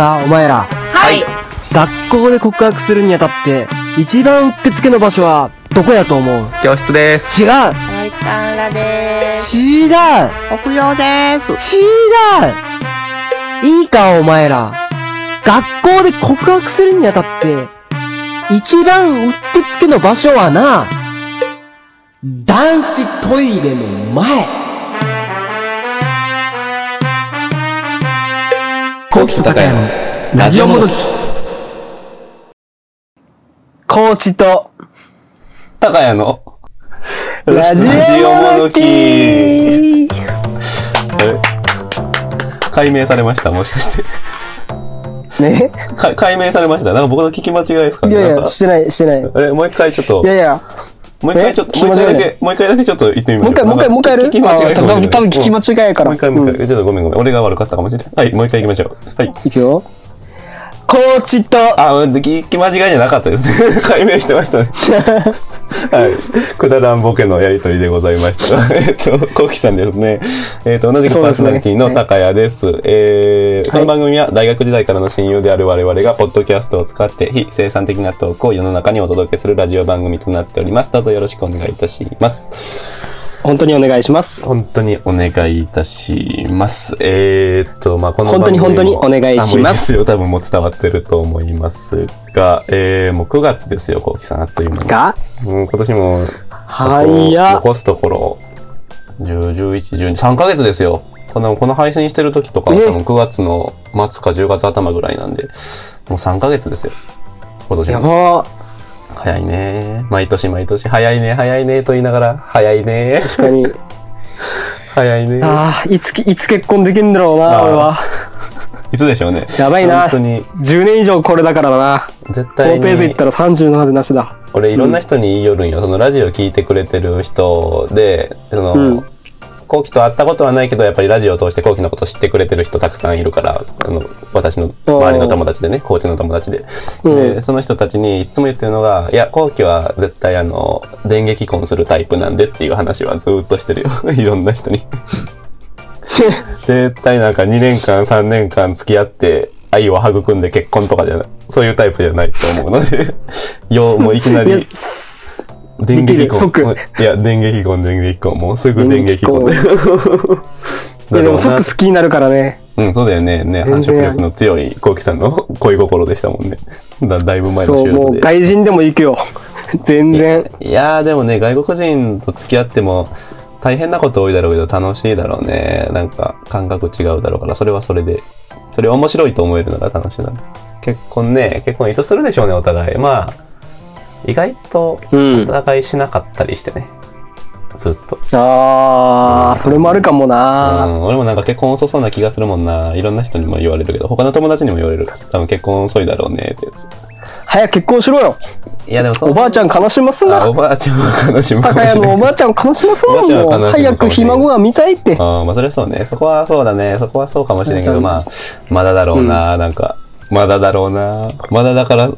か、お前ら。はい。学校で告白するにあたって、一番うってつけの場所は、どこやと思う？教室です。違うはい、からでーす。違う屋上です。違ういいか、お前ら。学校で告白するにあたって、一番うってつけの場所はな、男子トイレの前。コウキと高谷のラジオもどき。コーチと、高谷のラジオもどきえ？解明されました？もしかして。ね？か解明されました？なんか僕の聞き間違いですかいやいや、ねなんか。してない、してない。いえ、もう一回ちょっと、やいや、もう一回ちょっと、えもう一回だけ、もう一回だけちょっと言ってみましょう。もう一回、もう一回、もう一回やる？聞き間違いかもしれないあ多分、聞き間違いやから。もう一回、もう一うん回。ちょっとごめんごめん。俺が悪かったかもしれない。はい、もう一回行きましょう。はい。いくよ。コーチと、あ、うん聞き間違いじゃなかったですね。解明してましたね。はい。くだらんボケのやりとりでございましたが。えっと、コウキさんですね。えっと、同じくパーソナリティの高谷です。えー、この番組は大学時代からの親友である我々が、ポッドキャストを使って非生産的なトークを世の中にお届けするラジオ番組となっております。どうぞよろしくお願いいたします。本当にお願いします。本当にお願いいたします。えーっと、まあ、この本当に本当にお願いします多分もう伝わってると思いますが、えー、もう9月ですよ、コウキさん、あっという間に。が、もう今年も、はあとや、残すところ、10、11、12、3ヶ月ですよ。この、この配信してる時とか多分9月の末か10月頭ぐらいなんで、もう3ヶ月ですよ。今年やも。ば早いね。毎年毎年、早いね、早いね、と言いながら、早いね、確かに。早いね。ああ、いつき、いつ結婚できんだろうな、俺は。いつでしょうね。やばいな。本当に、10年以上これだからな。絶こ対にのペースいっ、たら37でなしだ。俺いろんな人に言いよるんよ。そのラジオ聞いてくれてる人で、その、うんコウキと会ったことはないけど、やっぱりラジオを通してコウキのこと知ってくれてる人たくさんいるから、あの、私の周りの友達でね、コーチの友達で。うんで、その人たちにいつも言ってるのが、いや、コウキは絶対あの、電撃婚するタイプなんでっていう話はずーっとしてるよ。いろんな人に。絶対なんか2年間、3年間付き合って、愛を育んで結婚とかじゃない。そういうタイプじゃないと思うので、よう、もういきないり電撃婚。いや、電撃婚、電撃婚。もうすぐ電撃婚。電撃いやでも即好きになるからね。うん、そうだよね。ね、繁殖力の強いコウキさんの恋心でしたもんね。だだいぶ前のそう、もう収録で。外人でも行くよ。全然。いやー、でもね、外国人と付き合っても、大変なこと多いだろうけど楽しいだろうね。なんか感覚違うだろうから、それはそれで、それ面白いと思えるなら楽しいな。結婚ね、結婚いつするでしょうね、お互い。まあ、意外とうんお互いしなかったりしてね。ずっと。あー、それもあるかもうな。ん、俺もなんか結婚遅そうな気がするもんな。いろんな人にも言われるけど、他の友達にも言われる多分結婚遅いだろうねってやつ。早く結婚しろよ。いやでもそおばあちゃん悲しますなあお。ばあちゃんは悲しむおばあちゃん悲しますおばあちゃんはもうもしれない早くひ孫が見たいって。ああ、まあそれはそうね。そこはそうだね。そこはそうかもしれんけど、まあ、まだだろうな、なんか。まだだろうな。まだだから、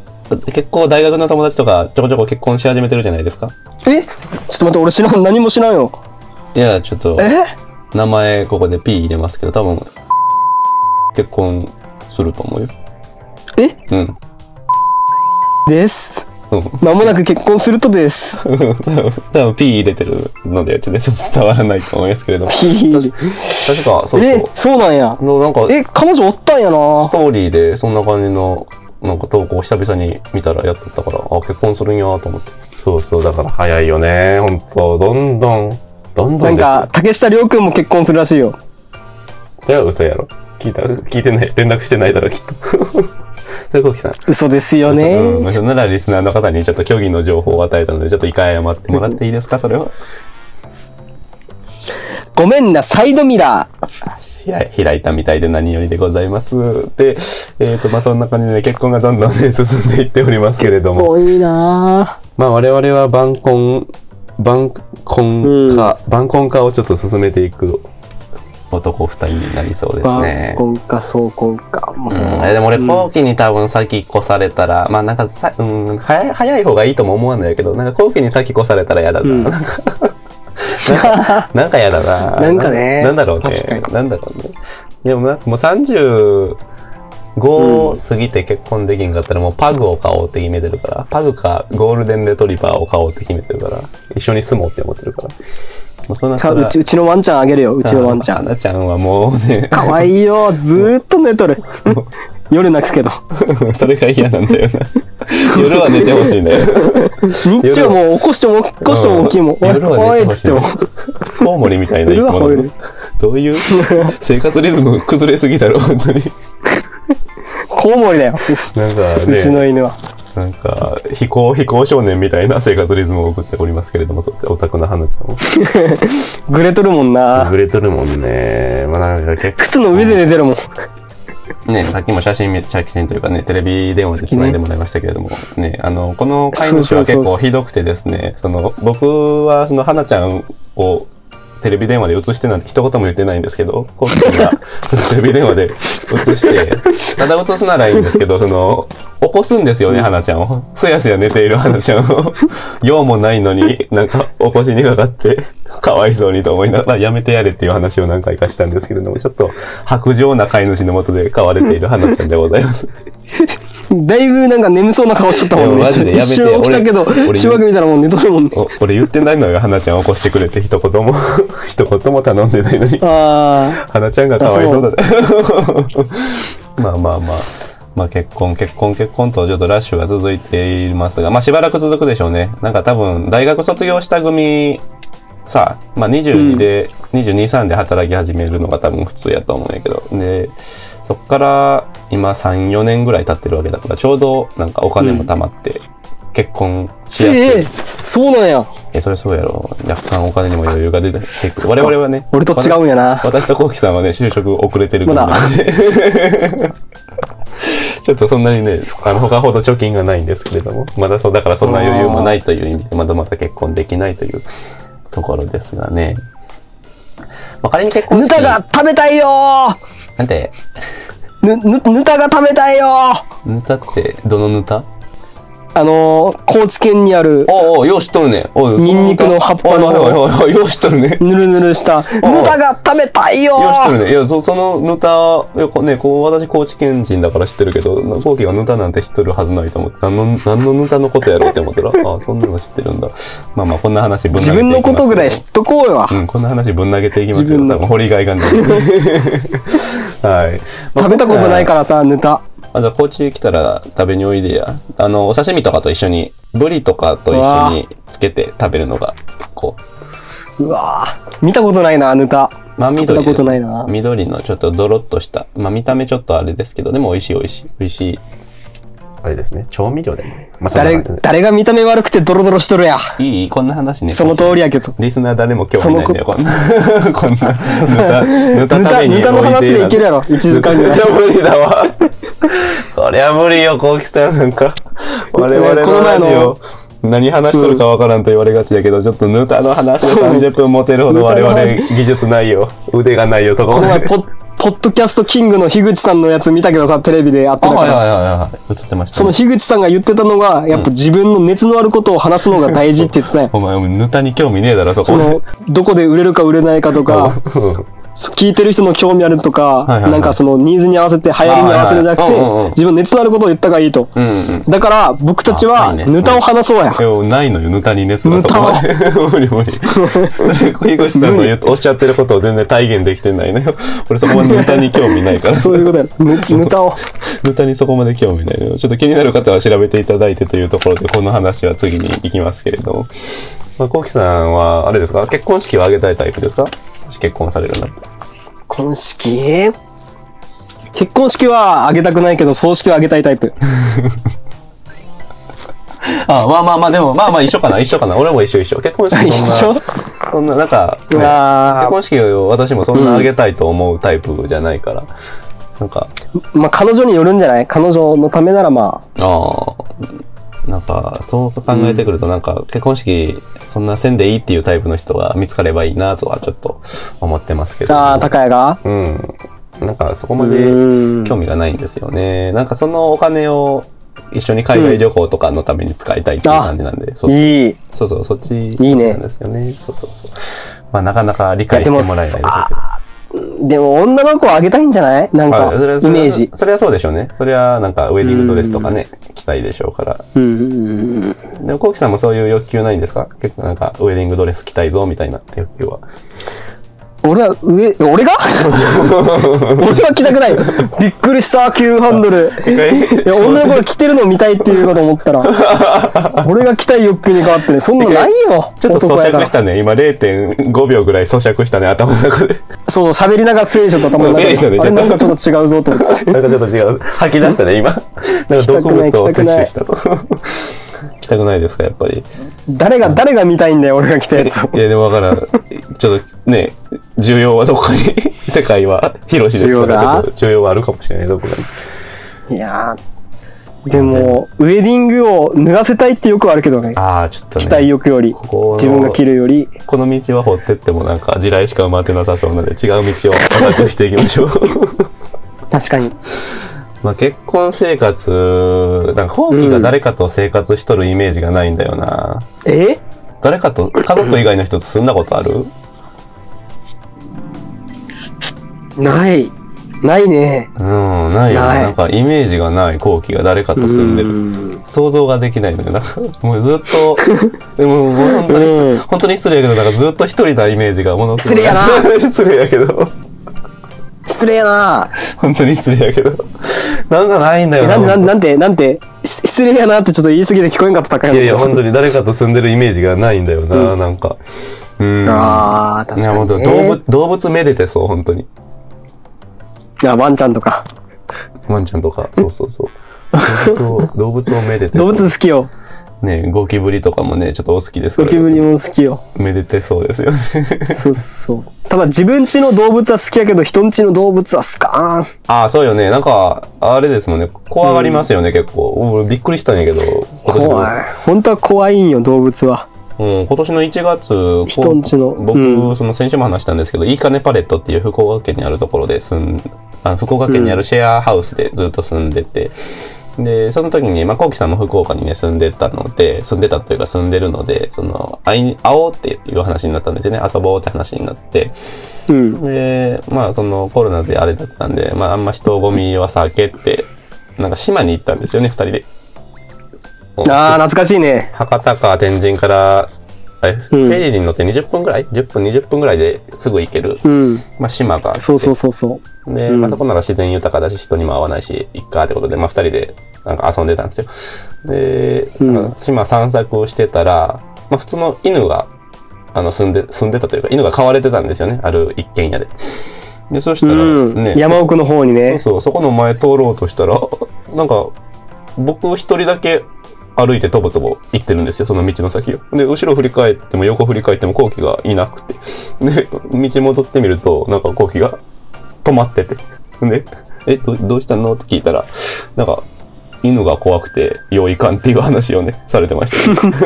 結構大学の友達とかちょこちょこ結婚し始めてるじゃないですか。え？ちょっと待って、俺知らん。何も知らんよ。いや、ちょっと、名前ここで P 入れますけど、多分、結婚すると思うよ。え？うん。です。うん。間もなく結婚するとです。多分 P 入れてるので、ちょっと伝わらないと思いますけれども。確か、そうそう。え、そうなんや。のなんか、え、彼女おったんやなス。トーリーでそんな感じのなんか投稿久々に見たらやってたから、あ、結婚するんやと思って。そうそう、だから早いよね。ほんと、どんどん、どんどですよなんんか、竹下涼くんも結婚するらしいよ。じゃあ嘘やろ。聞いた、聞いてない、連絡してないだろ、きっと。それこきさん。嘘ですようん、ね。まあならリスナーの方にちょっと虚偽の情報を与えたので、ちょっと一回謝ってもらっていいですか、それは。ごめんな、サイドミラ開い開いたみたいで何よりでございます。で、えっ、と、まあ、そんな感じで、ね、結婚がどんどんね、進んでいっておりますけれどー。も。多いなまあ我々は晩婚、晩婚化、晩婚化をちょっと進めていく男二人になりそうです晩ね。婚か、早婚か。もううん、えでも俺後期に多分先越されたら、まあなんかさ、うん、早い早い方がいいとも思わないけど、なんか後期に先越されたら嫌だな。うんなんか、なんか嫌だな。なんかねなんだろうねなんだろうね。でもなんかもう30 5過ぎて結婚できんかったらもうパグを買おうって決めてるから、パグかゴールデンレトリバーを買おうって決めてるから、一緒に住もうって思ってるから。もうち、うちのワンちゃんあげるよ、うちのワンちゃん。花ちゃんはもうね、かわいいよ、ずーっと寝とる。夜泣くけど。それが嫌なんだよな。夜は寝てほしいんだよ。日中はもう起こしても起こしても起きんもん。おい、夜は寝てほしいっつっても。。コウモリみたいな生き夜は物。どういう 生活リズム崩れすぎだろ、本当に。コウモリだよ。なんかうちのね、犬は。なんか、非行、非行少年みたいな生活リズムを送っておりますけれども、そっち、オタクな花ちゃんも。ぐれとるもんな。触れとるもんね。まあなんか結靴の上で寝てるもん。構ね、さっきも写真見、写真というかね、テレビ電話で繋いでもらいましたけれども、ね、あの、この飼い主は結構ひどくてですね、その、僕はその花ちゃんを、テレビ電話で映してなんて一言も言ってないんですけど、コウキさんが、そのテレビ電話で映して、ただ映すならいいんですけど、その、起こすんですよね、花ちゃんを。すやすや寝ている花ちゃんを。用もないのに、なんか起こしにかかって、かわいそうにと思いながら、やめてやれっていう話を何回かしたんですけれども、ちょっと白状な飼い主のもとで飼われている花ちゃんでございます。だいぶなんか眠そうな顔しとったもんね。マジでやめて 一瞬起きたけどしばく見たらもう寝とるもんね。お俺言ってないのよ、花ちゃん起こしてくれって一言も、一言も頼んでないのに。あ花ちゃんがかわいそうだね。まあまあまあ。まあ結婚、結婚、結婚とちょっとラッシュが続いていますが、まあしばらく続くでしょうね。なんか多分、大学卒業した組、さあ、まあ22で、22、3で働き始めるのが多分普通やと思うんやけど。で、そっから今3、4年ぐらい経ってるわけだから、ちょうどなんかお金も貯まって、結婚しあ。やすい。ええそうなんや。え、それそうやろ。若干お金にも余裕が出て、結構我々はね、俺と違うんやな。私とコウキさんはね、就職遅れてる組まだなんで。ちょっとそんなにね、あの、他ほど貯金がないんですけれども、まだそう、だからそんな余裕もないという意味で、まだまだ結婚できないというところですがね。まあ、仮に結婚式ぬたが食べたいよーなんて、ぬ、ぬ、ぬたが食べたいよ。ーぬたって、どのぬた？あのー、高知県にある、おうおう、よう知っとるね。おうニンニクの葉っぱのおいおいおいおい、よう知っとるね。ぬるぬるした、ぬたが食べたいよーいや知ってるね。いや、そそのヌタ、いやこね、こう、私、高知県人だから知ってるけど、後期がヌタなんて知ってるはずないと思って、何の、何のヌタのことやろうって思ったら、あそんなの知ってるんだ。まあまあ、こんな話ぶん投げて自分のことぐらい知知っとこうよ。うん、こんな話ぶん投げていきますよ。自分の多分掘りがいがない。はい。食べたことないからさ、ぬた。あ、じゃあ、高知来たら食べにおいでや。あの、お刺身とかと一緒に、ブリとかと一緒につけて食べるのが、こう、うわぁ。見たことないな、ぬた。まあ緑食べたことないな。緑のちょっとドロッとした、まあ見た目ちょっとあれですけど、でも美味しい美味しい。美味しい。あれですね。調味料でね。まあ誰、誰が見た目悪くてドロドロしとるや。いいこんな話ね。その通りやけど。リスナー誰も興味ないんだよ、こんな。こんな。ぬた、ぬぬた、ぬたの話でいけるやろ。1時間ぐらい。無理だわ。そりゃ無理よ、コウキさんなんか。我々このの前のラジオ。何話しとるかわからんと言われがちやけど、ちょっとヌタの話でそう30分持てるほど我々技術ないよ。腕がないよ、そここの前、まで。ポッ、ポッドキャストキングの樋口さんのやつ見たけどさ、テレビでやってあ、たから。はいはいはいはい。映ってましたね。その樋口さんが言ってたのが、やっぱ自分の熱のあることを話すのが大事って言ってたよ。お前、ヌタに興味ねえだろ、そこその、どこで売れるか売れないかとか、うん聞いてる人の興味あるとか、はいはいなんかそのニーズに合わせて流行りに合わせるんじゃなくはいはいうんうんうんて、自分の熱のあることを言った方がいいと。うんうん。だから、僕たちあはいいねヌタを話そうや。いやないのよ、ヌタに熱がヌタをそこまで。無理無理。それ、小越さんのおっしゃってることを全然体現できてないのよ。俺そこまでヌタに興味ないから。そういうことや。ヌヌタを。ヌタにそこまで興味ないのよ。ちょっと気になる方は調べていただいてというところで、この話は次に行きますけれども。まあ、コウキさんは、あれですか？結婚式を挙げたいタイプですか？結婚されるな。婚式？結婚式はあげたくないけど、葬式はあげたいタイプ。あまあまあまあ、でも、まあまあ一緒かな、一緒かな。俺も一緒一緒。結婚式そんな、そんな、なんか、うわー。結婚式を私もそんなあげたいと思うタイプじゃないから。なんか、まあ、彼女によるんじゃない？彼女のためならまあ、ああ、なんか、そう考えてくると、なんか、結婚式、そんなせんでいいっていうタイプの人が見つかればいいなとはちょっと思ってますけど。ああ、高谷が？うん。なんか、そこまでうん興味がないんですよね。なんか、そのお金を一緒に海外旅行とかのために使いたいっていう感じなんで、そうそういい。そうそう、そっち、いいねそっちなんですよね。そうそうそう。まあ、なかなか理解してもらえないでしょうけど。でも女の子はあげたいんじゃない？なんか、イメージ。それはそうでしょうね。それはなんかウェディングドレスとかね、着たいでしょうから。うんうんうんうん。でも、コウキさんもそういう欲求ないんですか？結構なんか、ウェディングドレス着たいぞ、みたいな欲求は。俺は上、俺が？俺は着たくない。びっくりした、急ハンドル。いや、女の子が着てるのを見たいっていうかと思ったら、俺が着たい欲求に変わってね、そんなのないよ。ちょっと咀嚼したね。今0.5秒ぐらい咀嚼したね、頭の中で。そう、喋りながら整理しと頭の中整理したねで。あれなんかちょっと違うぞと思って。なんかちょっと違う。吐き出したね、今。なんか毒物を摂取したと。着たくないですか、やっぱり。誰が、誰が見たいんだよ、俺が着たやつを。いや、でもわからん。ちょっとね、需要はどこに、世界は？広しですから、需要はあるかもしれない、どこかに。いやー、でも、ウェディングを脱がせたいってよくあるけどね。ああ、ちょっとね。着たい欲よりここの、自分が着るより。この道は掘ってってもなんか地雷しか埋まってなさそうなので違う道を模索していきましょう。確かに。まあ結婚生活、なんか後期が誰かと生活しとるイメージがないんだよな。え？誰かと、家族以外の人と住んだことある？ない。ないね。うん、ないよね。なんかイメージがない後期が誰かと住んでうる。ん想像ができないのよ。なんかもうずっと、でももう本当に、うん本当に失礼やけど、なんかずっと一人なイメージがものすごい。失礼やな 失礼やけど。失礼やな 本当に失礼やけど。なんかないんだよえ、な。なんで、なんで、なんて、なんて、し失礼やなってちょっと言い過ぎて聞こえんかった高いいやいや、本当に誰かと住んでるイメージがないんだよな、なんか。うん。ああ、確いや、かに、本当ね。動物、動物めでてそう、本当に。いや、ワンちゃんとか。ワンちゃんとか、そうそうそう。動物を、動物をめでて。動物好きよ。ね、ゴキブリとかもね、ちょっとお好きですから。ゴキブリも好きよ。めでてそうですよね。そうそう。ただ自分家の動物は好きやけど、人ん家の動物は好かああ、そうよね。なんか、あれですもんね。怖がりますよね、結構。俺びっくりしたんやけど。怖い。本当は怖いんよ、動物は。うん、今年の1月、人んちの僕、うんその先週も話したんですけど、いいかねパレットっていう福岡県にあるところで住ん、あ福岡県にあるシェアハウスでずっと住んでて、で、その時に、まあ、コウキさんも福岡にね、住んでたので、住んでたというか住んでるので、その、会いに、会おうっていう話になったんですよね。遊ぼうって話になって。うん。で、まあ、そのコロナであれだったんで、まあ、あんま人混みは避けて、なんか島に行ったんですよね、二人で。ああ、懐かしいね。博多か天神から、あれ、フェリーに乗って20分ぐらい ?10 分、20分ぐらいですぐ行ける、うん。まあ、島があって。そうそうそうそう。で、うんまあ、そこなら自然豊かだし、人にも会わないし、いっかってことで、まあ、二人で、なんか遊んでたんですよ。で、島散策をしてたら、まあ、普通の犬が、あの、住んで、住んでたというか、犬が飼われてたんですよね。ある一軒家で。で、そしたら、うん。ね、山奥の方にね。そうそう、そこの前通ろうとしたら、なんか、僕一人だけ歩いてとぼとぼ行ってるんですよ、その道の先を。で、後ろ振り返っても横振り返っても後期がいなくて。で、道戻ってみると、なんか後期が止まってて。で、え、どどうしたの？って聞いたら、なんか、犬が怖くて、よういかんっていう話をね、されてました、ね。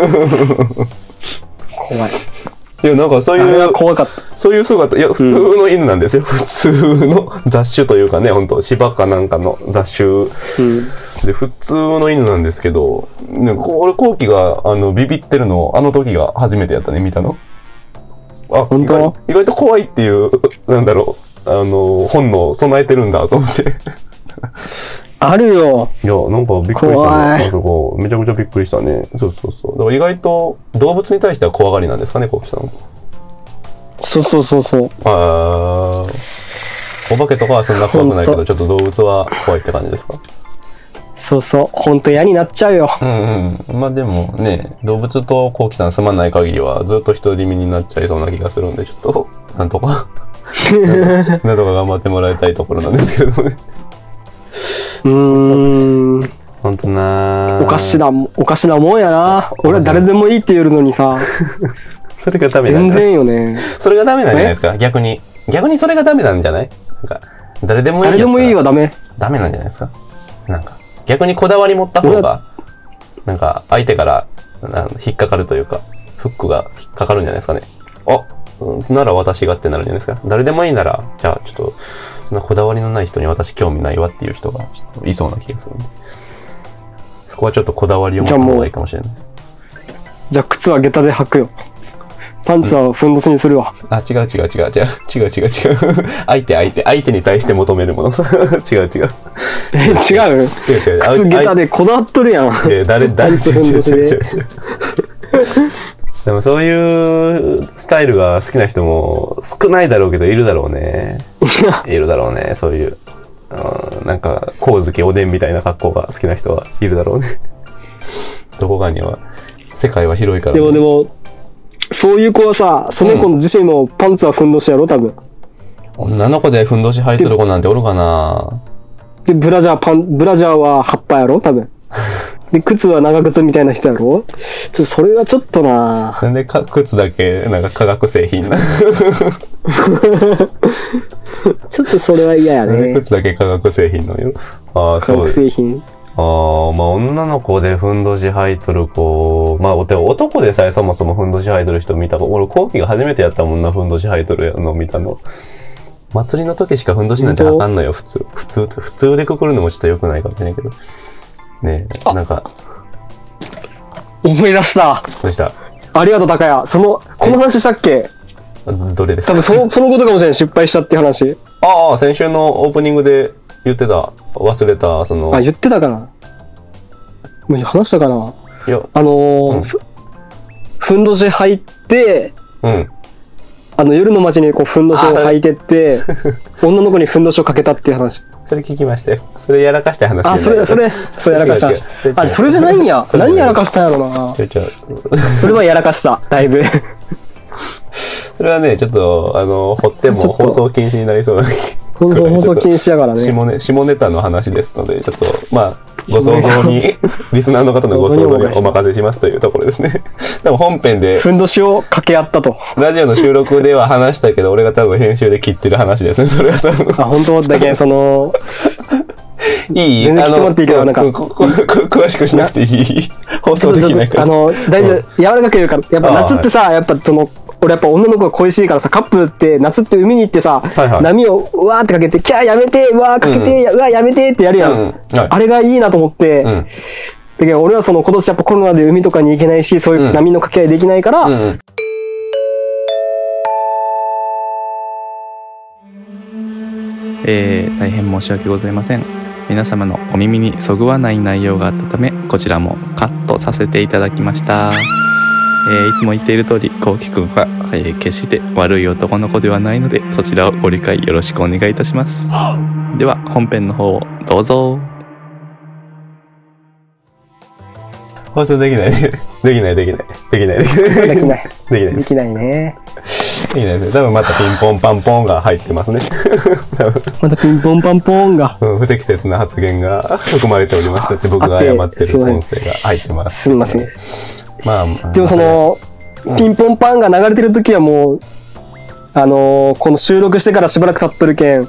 怖い。いや、なんかそういう、は怖かった。そういう姿、いや、普通の犬なんですよ。普通の雑種というかね、本当芝かなんかの雑種。うん。で、普通の犬なんですけど、ね、こ俺、後期が、あの、ビビってるの、あの時が初めてやったね、見たの。あ、本当？意外意外と怖いっていう、なんだろう、あの、本能備えてるんだと思って。あるよ。いや、なんかびっくりしたね。あそこ、めちゃくちゃびっくりしたね。そうそうそう。だから意外と動物に対しては怖がりなんですかね、後期さん。そうそうそうそう。あーお化けとかはそんな怖くないけど、ちょっと動物は怖いって感じですか？そうそう。ほんと嫌になっちゃうよ。うんうん。まあでもね、動物とコウキさん住まない限りはずっと独り身になっちゃいそうな気がするんで、ちょっと、なんとか、なんとか頑張ってもらいたいところなんですけれどもね。うーん。ほんとなーおかしな、おかしなもんやな。俺は誰でもいいって言えるのにさ、それがダメなん全だ。然よね。それがダメなんじゃないですか？逆に。逆にそれがダメなんじゃない？なんか、誰でもいい誰でもいいはダメ。ダメなんじゃないですか？なんか、逆にこだわり持った方が、なんか、相手から、引っかかるというか、フックが引っかかるんじゃないですかね。あ、うんなら私がってなるんじゃないですか。誰でもいいなら、じゃあちょっと、そんなこだわりのない人に私興味ないわっていう人がちょっといそうな気がするんで。そこはちょっとこだわりを持った方がいいかもしれないです。じゃあ靴は下駄で履くよ。パンツはふんどしにするわ。あ、違う違う違う違う。違う違う違う。相手相手、相手に対して求めるもの。違う違う。え、違う？違う違う。靴下駄でこだわっとるやん。え誰、誰、違う違う違う違う違う。でもそういうスタイルが好きな人も少ないだろうけどいるだろうね。いるだろうね、そういう。うんなんか、光月おでんみたいな格好が好きな人はいるだろうね。どこかには。世界は広いから、ね。でもでも、そういう子はさ、その子の自身もパンツはふんどしやろ、多分。女の子でふんどし履いてる子なんておるかな？で、ブラジャーパン、ブラジャーは葉っぱやろ、多分。で、靴は長靴みたいな人やろ？ちょ、それはちょっとななんでか靴だけなんか化学製品な。ちょっとそれは嫌やね。靴だけ化学製品なんよ？ああ、化学そうです。製品。ああ、まあ女の子でふんどし履いとる子、まあ男でさえそもそもふんどし履いとる人見た子、俺後期が初めてやったもんな、ふんどし履いとるの見たの。祭りの時しかふんどしなんて履かんのよ、普通。普通普通でくくるのもちょっと良くないかもしれないけど。ねえ、なんか、思い出した。どうした？ありがとう、高谷。その、この話したっけ？どれです多分その、そのことかもしれない。失敗したっていう話。ああ、先週のオープニングで言ってた。忘れた、その、あ、言ってたかな？もう話したかな？いや、あのーうんふ、ふんどし履いて、うん。あの夜の街にこうふんどしを履いてって、女の子にふんどしをかけたっていう話。それ聞きましたよ。それやらかした話あ、それ、それ、それやらかした。あ、それじゃないんや。何やらかしたんやろな。ちょいちょいそれはやらかした。だいぶ。それはね、ちょっと、あの、掘っても放送禁止になりそうな。放送放送禁止やからね。下ネ下ネタの話ですので、ちょっと、まあ、ご想像に、リスナーの方のご想像にお任せしますというところですね。でも本編で、ふんどしを掛け合ったと。ラジオの収録では話したけど、俺が多分編集で切ってる話ですね、それは多分。あ、本当だけ、その、いい全然聞いてもらっていいけどなんかこここ詳しくしなくていい。放送できないから。あの、大丈うん夫。柔らかく言うから、やっぱ夏ってさ、やっぱその、俺やっぱ女の子が恋しいからさ、カップルって夏って海に行ってさ、はいはい波をうわーってかけて、キャーやめて、うわーかけて、うわーやめてってやるやん。うんはいあれがいいなと思って、うん。だけど俺はその今年やっぱコロナで海とかに行けないし、そういう波の掛け合いできないから、うんうん。えー大変申し訳ございません。皆様のお耳にそぐわない内容があったため、こちらもカットさせていただきました。えーいつも言っている通り、こうきくんは、えー決して悪い男の子ではないので、そちらをご理解よろしくお願いいたします。では、本編の方をどうぞ。放送できないね。できない、できない。できない、できない。できない。できないです。できないね。できないです。多分またピンポンパンポンが入ってますね。多 分またピンポンパンポーンが。うん、不適切な発言が含まれておりましたって僕が謝ってる音声が入ってます。すみません。まあ、でもその、ピンポンパンが流れてる時はもう、あのーこの収録してからしばらく経っとるけん、うん。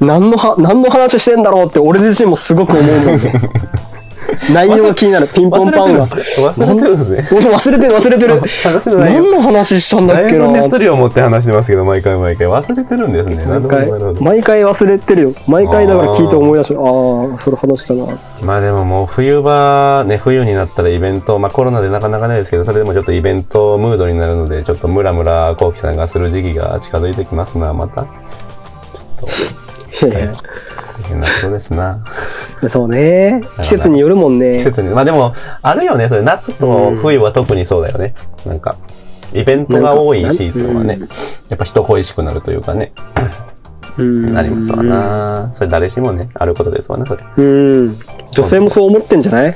何のは、何の話してんだろうって俺自身もすごく思うもんね。内容が気になる、ピンポンパンが。忘れてるんですね。俺忘れてる忘れてる。話の内容何の話したんだっけな。熱量を持って話してますけど、毎回毎回。忘れてるんですね。毎回。毎回忘れてるよ。毎回だから聞いて思い出して、ああー、それ話したな。まあでももう冬場、ね、冬になったらイベント、まあコロナでなかなかないですけど、それでもちょっとイベントムードになるので、ちょっとムラムラコウキさんがする時期が近づいてきますな、また。いやいや大変なことですな。そうね。季節によるもんね季。節に。まあでも、あるよね、それ夏と冬は特にそうだよね。なんか、イベントが多いシーズンはね、やっぱ人恋しくなるというかね、うんなりますわな。それ誰しもね、あることですわね、それ。うん。女性もそう思ってんじゃない？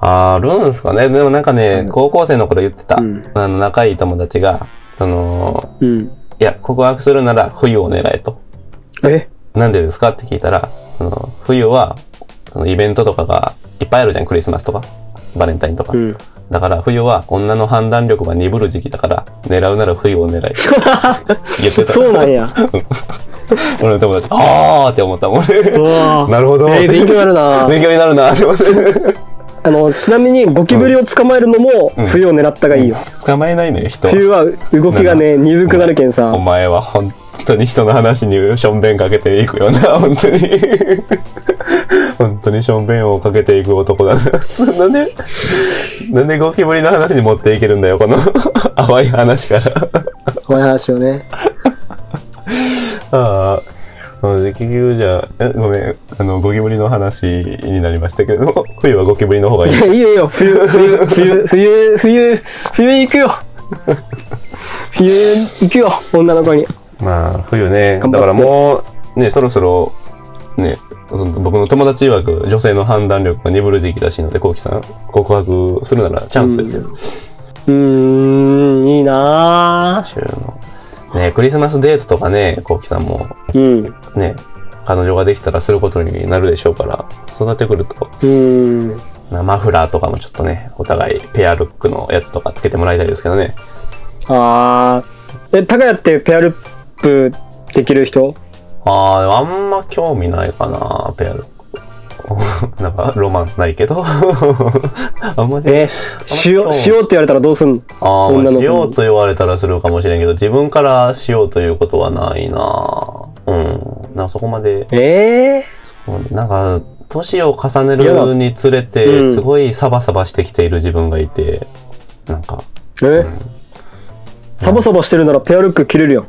あるんですかね。でもなんかね、高校生の頃言ってた、うんあの、仲いい友達が、その、うん。いや、告白するなら冬を狙えと。え？なんでですかって聞いたら、その冬は、そのイベントとかがいっぱいあるじゃん、クリスマスとか、バレンタインとか。うん。だから冬は女の判断力が鈍る時期だから、狙うなら冬を狙い。言ってた。そうなんや。俺の友達、あーって思ったもんね。なるほど。えー勉強になるな 勉強になるなって思って。あの、ちなみにゴキブリを捕まえるのも冬を狙ったがいいよ。捕まえないのよ、人は。冬は動きがね、鈍くなるけんさお。前は本当に人の話にしょんべんかけていくよな、本当に。本当にしょんべんをかけていく男だな。なんで、なんでゴキブリの話に持っていけるんだよ、この 淡い話から。こういう話をね。ああ。結局じゃあ、えごめん、あの、ゴキブリの話になりましたけれども、冬はゴキブリの方がいいい。や、いいよいいよ。冬、冬、冬、冬、冬、冬行くよ。冬行くよ、女の子に。まあ、冬ね。だからもう、ね、そろそろ、ね、その僕の友達曰く女性の判断力が鈍る時期らしいので、コウキさん、告白するならチャンスですよ。うーん、いいな。ね、クリスマスデートとかね、コウキさんも、うん。ね、彼女ができたらすることになるでしょうから、そうなってくると、うん。まあマフラーとかもちょっとね、お互いペアルックのやつとかつけてもらいたいですけどね。あー。え、高谷ってペアルップできる人？ああ、あんま興味ないかな、ペアルック。なんか、ロマンないけど。あんまり。え、しよう、しようって言われたらどうすんの？ああ、しようと言われたらするかもしれんけど、自分からしようということはないなうん。なんかそこまで、ええなんか、年を重ねるにつれて、うんすごいサバサバしてきている自分がいて、なんか、えサバサバしてるならペアルック切れるよ。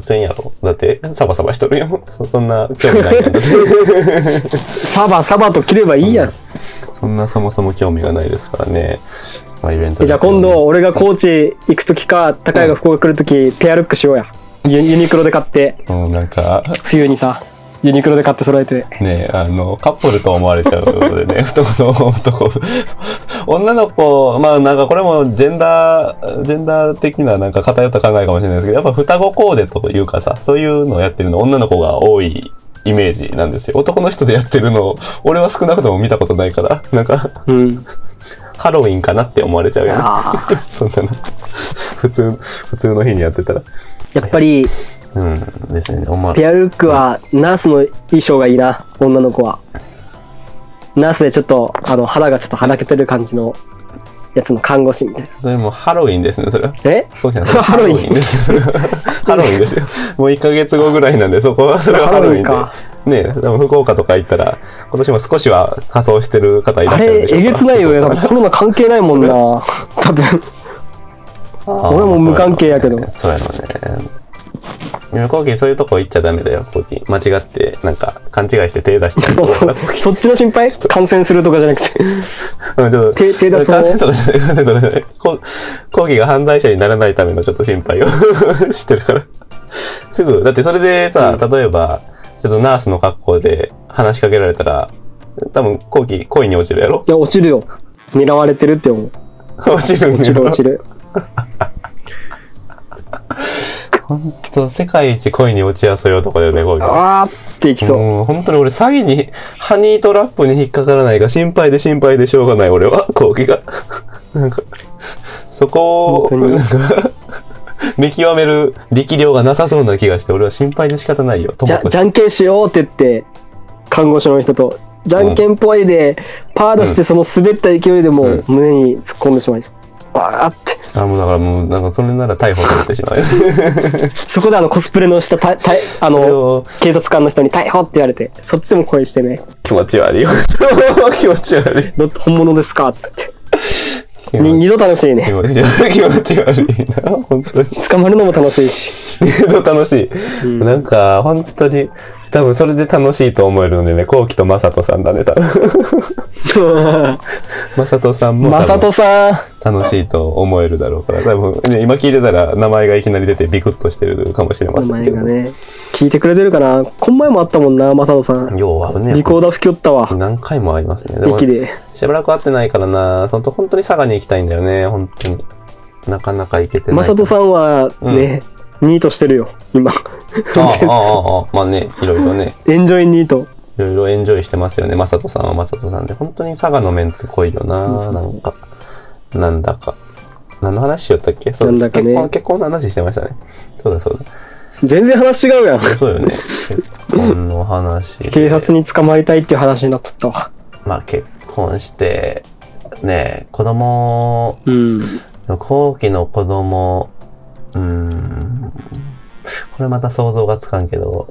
せんやろだって、サバサバしとるよ。そそんな興味ないやん サバサバと切ればいいやん。そんなそもそも興味がないですからね。まあ、イベントじゃあ今度、俺が高知行くときか、高谷が福岡来るとき、ペアルックしようや。ユユニクロで買って、うん、なんか、冬にさ、ユニクロで買って揃えて。ねあの、カップルと思われちゃうのでね、男の男。女の子、まあなんかこれもジェンダー、ジェンダー的ななんか偏った考えかもしれないですけど、やっぱ双子コーデというかさ、そういうのをやってるの女の子が多いイメージなんですよ。男の人でやってるのを、俺は少なくとも見たことないから、なんか、うん。ハロウィンかなって思われちゃうよね。あ そんなの。普通、普通の日にやってたら。やっぱり、うん、ですね。思わペアルックはナースの衣装がいいな、女の子は。ナースでちょっと、あの、肌がちょっとはだけてる感じのやつの看護師みたいな。それもうハロウィンですね、それは。え？そうじゃないそれハロウィンです。ハロウィンですよ。もう1ヶ月後ぐらいなんで、そこは、それはハロウィンで。ねえ、でも福岡とか行ったら、今年も少しは仮装してる方いらあれ、っしゃるでしょうえげつないよね。多分 コロナ関係ないもんな。多分。俺も無関係やけどそうやろね。向こう機そういうとこ行っちゃダメだよ、コーチ。間違って、なんか、勘違いして手出しちゃ う。そっちの心配？感染するとかじゃなくて。うんちょっと手手出そう？感染とかじゃない、感染とかじゃない。こ講義が犯罪者にならないためのちょっと心配を してるから。すぐ、だってそれでさ、例えば、ちょっとナースの格好で話しかけられたら、多分講義恋に落ちるやろ？いや、落ちるよ。狙われてるって思う。落ちるん落ちる落ちる。る。ほんと、世界一恋に落ちやすい男だよね、講義。あーっていきそう。もう本当に俺詐欺に、ハニートラップに引っかからないか心配で心配でしょうがない俺は、講義が。なんか、そこを、なんか、見極める力量がなさそうな気がして、俺は心配で仕方ないよ。じゃ、とじゃんけんしようって言って、看護師の人と、じゃんけんぽいで、パー出してその滑った勢いでもう胸に突っ込んでしまいそう。わーって。あ、もうだからもう、なんかそれなら逮捕されてしまう。そこであのコスプレのしたた、た、あの、を警察官の人に逮捕って言われて、そっちでも声してね、気持ち悪いよ。気持ち悪い。ど本物ですか？っつって。二度楽しい気ね。持ち悪い。気持ち悪いな。本当に。捕まるのも楽しいし。二度楽しい。なんか、本当に、多分それで楽しいと思えるのでね、コウキとマサトさんだね、多分。マサトさんもまささん。楽しいと思えるだろうから、多分、ね、今聞いてたら名前がいきなり出てビクッとしてるかもしれま名せんけど。前がね、聞いてくれてるかな？こん前もあったもんな、まさとさん。要はね、リコーダー吹き寄ったわ。何回もありますね。でも駅で。しばらく会ってないからな、そんと本当に佐賀に行きたいんだよね、本当に。なかなか行けてない。まさとさんはね、ニートしてるよ、今。ああああ まあね、いろいろね、エンジョイニート。いろいろエンジョイしてますよね、まさとさんはまさとさんで。本当に佐賀のメンツ濃いよな、そうなんか。なんだか。何の話しよったっけ？そうなんだかね結婚、結婚の話してましたね。そうだそうだ。全然話違うやん。そうよね。結婚の話で。警察に捕まりたいっていう話になっとったわ。まあ結婚して、ね子供、うん。後期の子供、これまた想像がつかんけど、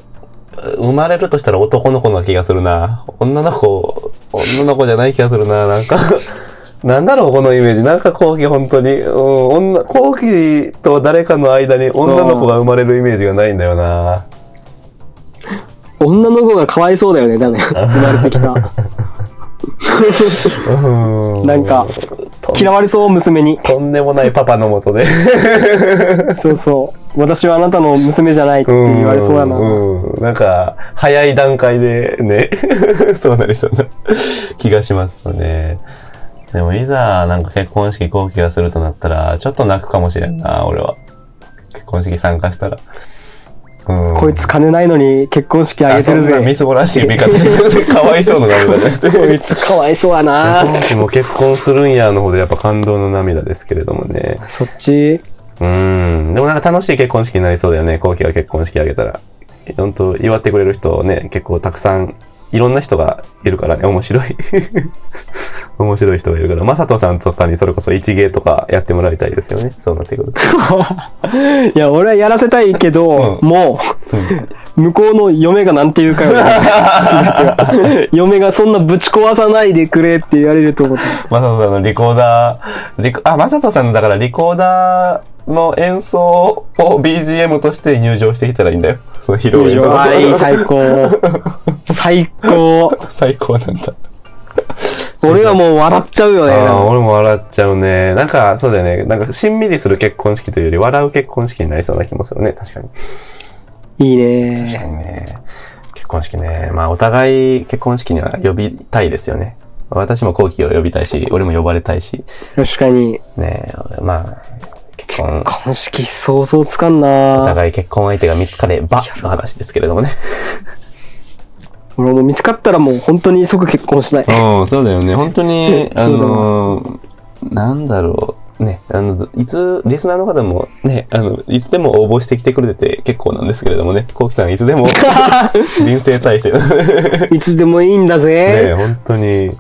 生まれるとしたら男の子の気がするな。女の子、女の子じゃない気がするな。なんか、なんだろう、このイメージ。なんか後期本当に、うん、女、後期と誰かの間に女の子が生まれるイメージがないんだよな。女の子がかわいそうだよね、多分。生まれてきた。うんなんか、嫌われそう、娘に。とんでもないパパのもとで。そうそう。私はあなたの娘じゃないって言われそうやな。うんうんなんか、早い段階でね、そうなりそうな気がしますよね。でもいざ、なんか結婚式後期がするとなったら、ちょっと泣くかもしれんな、俺は。結婚式参加したら。うん、こいつ金ないのに結婚式あげてるあそんなみぜ。すぼらしい見方かわいそうな涙じゃなくて。こいつかわいそうやな。結婚式も結婚するんやの方でやっぱ感動の涙ですけれどもね。そっち？うん。でもなんか楽しい結婚式になりそうだよね。後期が結婚式あげたら。本当祝ってくれる人ね、結構たくさん、いろんな人がいるからね、面白い。面白い人がいるから。まさとさんとかにそれこそ一芸とかやってもらいたいですよね。そうなってくると。いや、俺はやらせたいけど、うんもう、向こうの嫁がなんて言うかよ。全ては。嫁がそんなぶち壊さないでくれって言われると思って。まさとさんのリコーダー、リコあ、まさとさんだからリコーダーの演奏を BGM として入場してきたらいいんだよ。その披露宴とか。はい、最高。最高。最高なんだ。俺はもう笑っちゃうよね。ああ、俺も笑っちゃうね。なんか、そうだよね。なんか、しんみりする結婚式というより、笑う結婚式になりそうな気もするね。確かに。いい確かね。にね。結婚式ね。まあ、お互い結婚式には呼びたいですよね。私も後期を呼びたいし、俺も呼ばれたいし。確かに。ねまあ、結婚、結婚式想像つかんおな互い結婚相手が見つかればの話ですけれどもね。俺も見つかったらもう本当に即結婚したい。うん、そうだよね。本当に、あのー、なんだろう。ね、あの、いつ、リスナーの方もね、あの、いつでも応募してきてくれてて結構なんですけれどもね、コウキさんいつでも 臨戦態勢。ね いつでもいいんだぜ。本当に、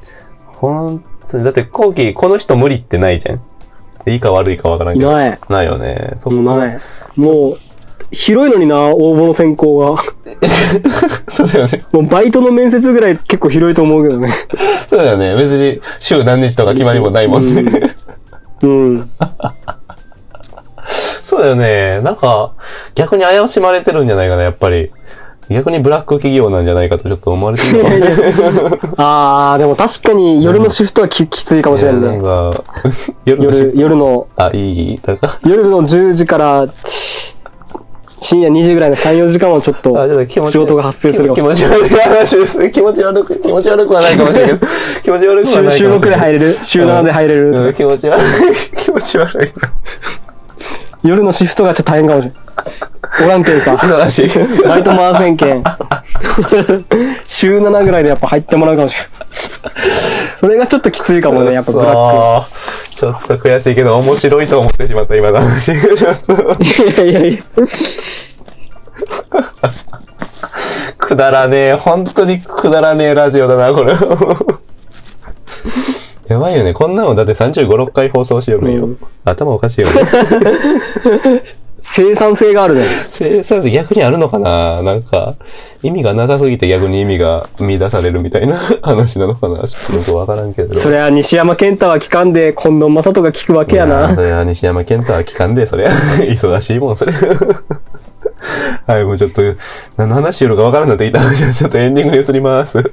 本当に、だってコウキ、この人無理ってないじゃん。いいか悪いかわからんけど。いない。ないよね。そこもうない。もう、広いのにな、応募の選考が。そうだよね。もうバイトの面接ぐらい結構広いと思うけどね。そうだよね。別に週何日とか決まりもないもんね。うん。そうだよね。なんか、逆に怪しまれてるんじゃないかな、やっぱり。逆にブラック企業なんじゃないかとちょっと思われてる あー、でも確かに夜のシフトはききついかもしれんなんね。か、夜の夜、の、あ、いい？なんか、夜の10時から深夜2時ぐらいの3、4時間はちょっと仕事が発生するかもしれ気持ち悪い話ですね。気持ち悪く、気持ち悪くはないかもしれないけど、気持ち悪くはない週い。週6で入れる？週7で入れる？とかうん気持ち悪い。気持ち悪い。夜のシフトがちょっと大変かもしれん。おらんけんさ。忙しい。バイト回せんけん。週7ぐらいでやっぱ入ってもらうかもしれん。それがちょっときついかもね、やっぱブラッそうちょっと悔しいけど、面白いと思ってしまった、今の話。ちょっと、ク。いやいやいや。くだらねえ。本当にくだらねえラジオだな、これ。やばいよね。こんなのだって35、6回放送しよるんよ。うん頭おかしいよね。生産性があるね。生産性逆にあるのかな？なんか、意味がなさすぎて逆に意味が見出されるみたいな 話なのかな？ちょっとよくわからんけど。そりゃ西山健太は聞かんで、近藤正人が聞くわけやいなそ。れは西山健太は聞かんで、それ。忙しいもん、それ。はい、もうちょっと、何の話しよるかわからんなって言った話はちょっとエンディングに移ります。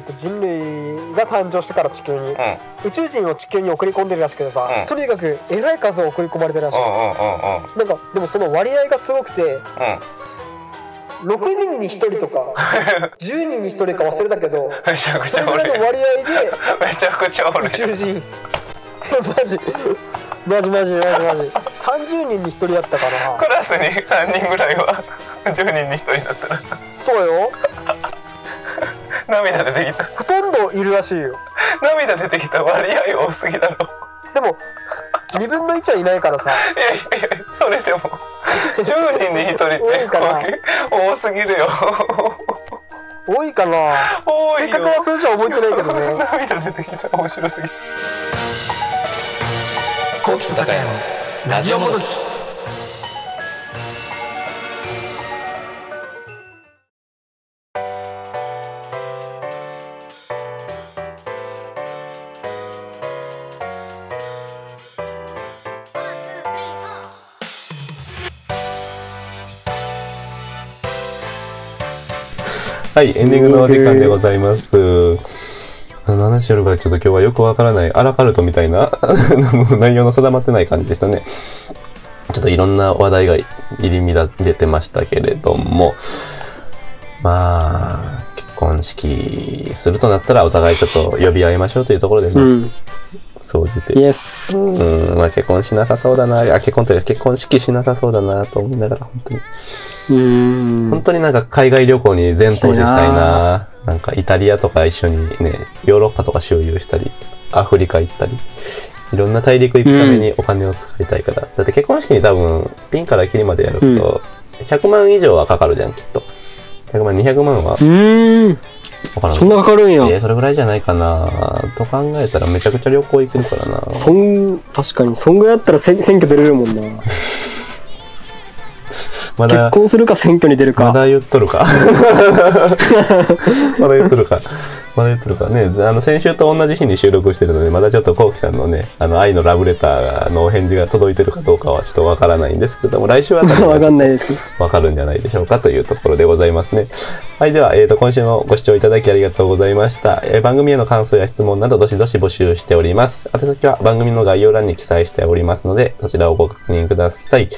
えっと人類が誕生してから地球に、宇宙人を地球に送り込んでるらしくてさ、うん。とにかくえらい数を送り込まれてるらしい。なんかでもその割合がすごくて6人に1人とか 10人に1人か忘れたけどめちゃくそれぐらいの割合でめちゃくちゃお宇宙人。マジ。マジマジマジマジ。30人に1人やったかなクラスに3人ぐらいは10人に1人だったら。そうよ涙出てきた。ほとんどいるらしいよ。涙出てきた割合多すぎだろ。でも2分の1はいないからさ。いやいやいやそれでも。10人に1人って多いかな。多すぎるよ。多いかな。多正確な数字は覚えてないけどね。涙出てきた。面白すぎる。コウキと高谷のラジオもどき。はい、エンディングのお時間でございます。何の話しよるかちょっと今日はよくわからない、アラカルトみたいな 内容の定まってない感じでしたね。ちょっといろんな話題が入り乱れてましたけれども、まあ、結婚式するとなったらお互いちょっと呼び合いましょうというところでね、うん総じて。イエスうん、まあ結婚しなさそうだな、あ、結婚というか結婚式しなさそうだなと思いながら、本当に。うん本当になんか海外旅行に全投資したいな。なんかイタリアとか一緒にね、ヨーロッパとか周遊したり、アフリカ行ったり、いろんな大陸行くためにお金を使いたいから。だって結婚式に多分、ピンからキリまでやると、100万以上はかかるじゃん、きっと。100万、200万は？うん。そんなかかるんや、えーそれぐらいじゃないかなと考えたらめちゃくちゃ旅行行けるからな。そん確かにそんぐらいだったらせ選挙出れるもんな まだ、結婚するか選挙に出るかまだ言っとるか？まだ言っとるか？まだ言っとるか？ね。あの、先週と同じ日に収録してるので、まだちょっとコウキさんのね、あの、愛のラブレターのお返事が届いてるかどうかはちょっとわからないんですけれども、来週あたり わかんい。ないですわかるんじゃないでしょうかというところでございますね。はい。では、えっ、と、今週もご視聴いただきありがとうございました。えー番組への感想や質問など、どしどし募集しております。宛先は番組の概要欄に記載しておりますので、そちらをご確認ください。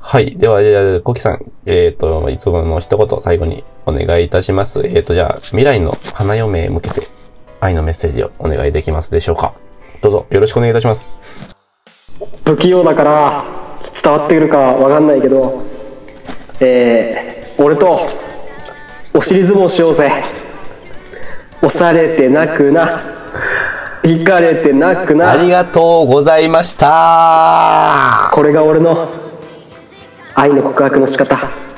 はい。では、じゃあ、コキさん、えっ、と、いつもの一言最後にお願いいたします。えっ、と、じゃあ、未来の花嫁へ向けて愛のメッセージをお願いできますでしょうか。どうぞよろしくお願いいたします。不器用だから伝わってくるかわかんないけどえー、俺とお尻相撲しようぜ押されてなくな引かれてなくありながとうございました。これが俺の愛の告白の仕方。